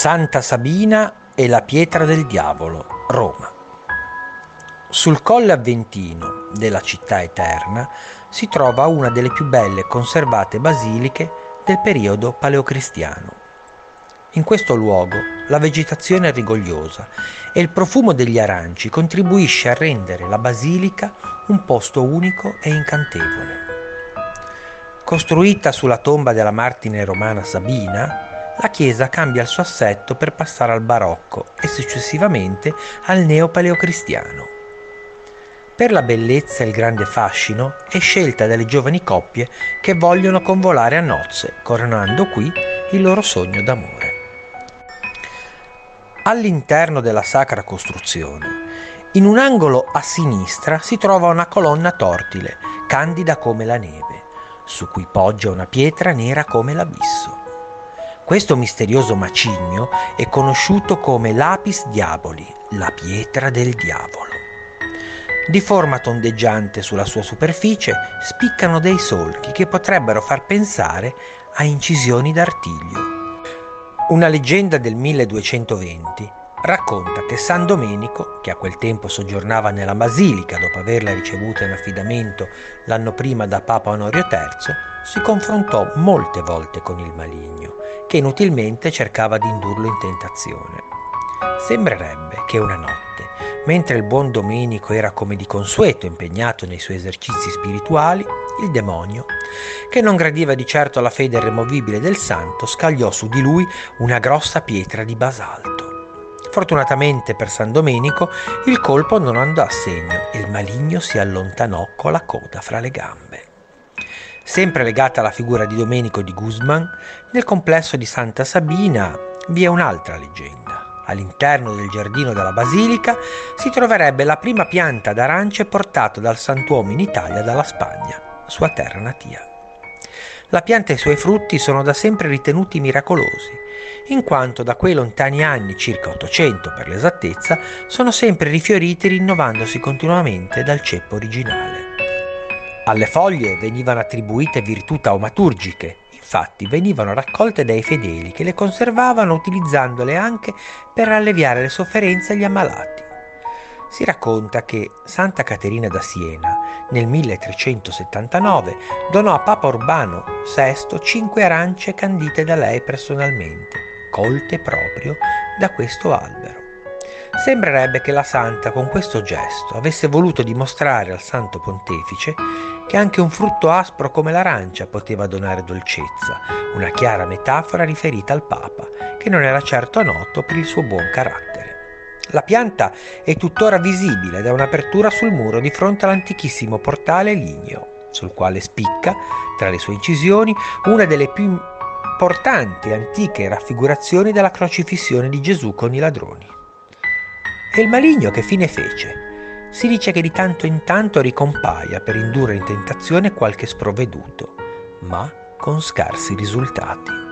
Santa Sabina e la pietra del diavolo, Roma. Sul colle avventino della città eterna si trova una delle più belle conservate basiliche del periodo paleocristiano. In questo luogo la vegetazione è rigogliosa e il profumo degli aranci contribuisce a rendere la basilica un posto unico e incantevole. Costruita sulla tomba della martire romana Sabina, la chiesa cambia il suo assetto per passare al barocco e successivamente al neopaleocristiano. Per la bellezza e il grande fascino è scelta dalle giovani coppie che vogliono convolare a nozze, coronando qui il loro sogno d'amore. All'interno della sacra costruzione, in un angolo a sinistra si trova una colonna tortile, candida come la neve, su cui poggia una pietra nera come l'abisso. Questo misterioso macigno è conosciuto come lapis diaboli, la pietra del diavolo. Di forma tondeggiante sulla sua superficie spiccano dei solchi che potrebbero far pensare a incisioni d'artiglio. Una leggenda del 1220 racconta che San Domenico, che a quel tempo soggiornava nella basilica dopo averla ricevuta in affidamento l'anno prima da Papa Onorio III, si confrontò molte volte con il maligno, che inutilmente cercava di indurlo in tentazione. Sembrerebbe che una notte, mentre il buon Domenico era come di consueto impegnato nei suoi esercizi spirituali, il demonio, che non gradiva di certo la fede irremovibile del santo, scagliò su di lui una grossa pietra di basalto. Fortunatamente per San Domenico il colpo non andò a segno e il maligno si allontanò con la coda fra le gambe. Sempre legata alla figura di Domenico di Guzman, nel complesso di Santa Sabina vi è un'altra leggenda. All'interno del giardino della basilica si troverebbe la prima pianta d'arance portata dal santuomo in Italia dalla Spagna, sua terra natia. La pianta e i suoi frutti sono da sempre ritenuti miracolosi, in quanto da quei lontani anni, circa 800 per l'esattezza, sono sempre rifioriti rinnovandosi continuamente dal ceppo originale. Alle foglie venivano attribuite virtù taumaturgiche, infatti venivano raccolte dai fedeli che le conservavano utilizzandole anche per alleviare le sofferenze agli ammalati. Si racconta che Santa Caterina da Siena nel 1379 donò a Papa Urbano VI cinque arance candite da lei personalmente, colte proprio da questo albero. Sembrerebbe che la santa con questo gesto avesse voluto dimostrare al santo pontefice che anche un frutto aspro come l'arancia poteva donare dolcezza, una chiara metafora riferita al Papa, che non era certo noto per il suo buon carattere. La pianta è tuttora visibile da un'apertura sul muro di fronte all'antichissimo portale ligneo, sul quale spicca, tra le sue incisioni, una delle più importanti antiche raffigurazioni della crocifissione di Gesù con i ladroni. E il maligno che fine fece? Si dice che di tanto in tanto ricompaia per indurre in tentazione qualche sprovveduto, ma con scarsi risultati.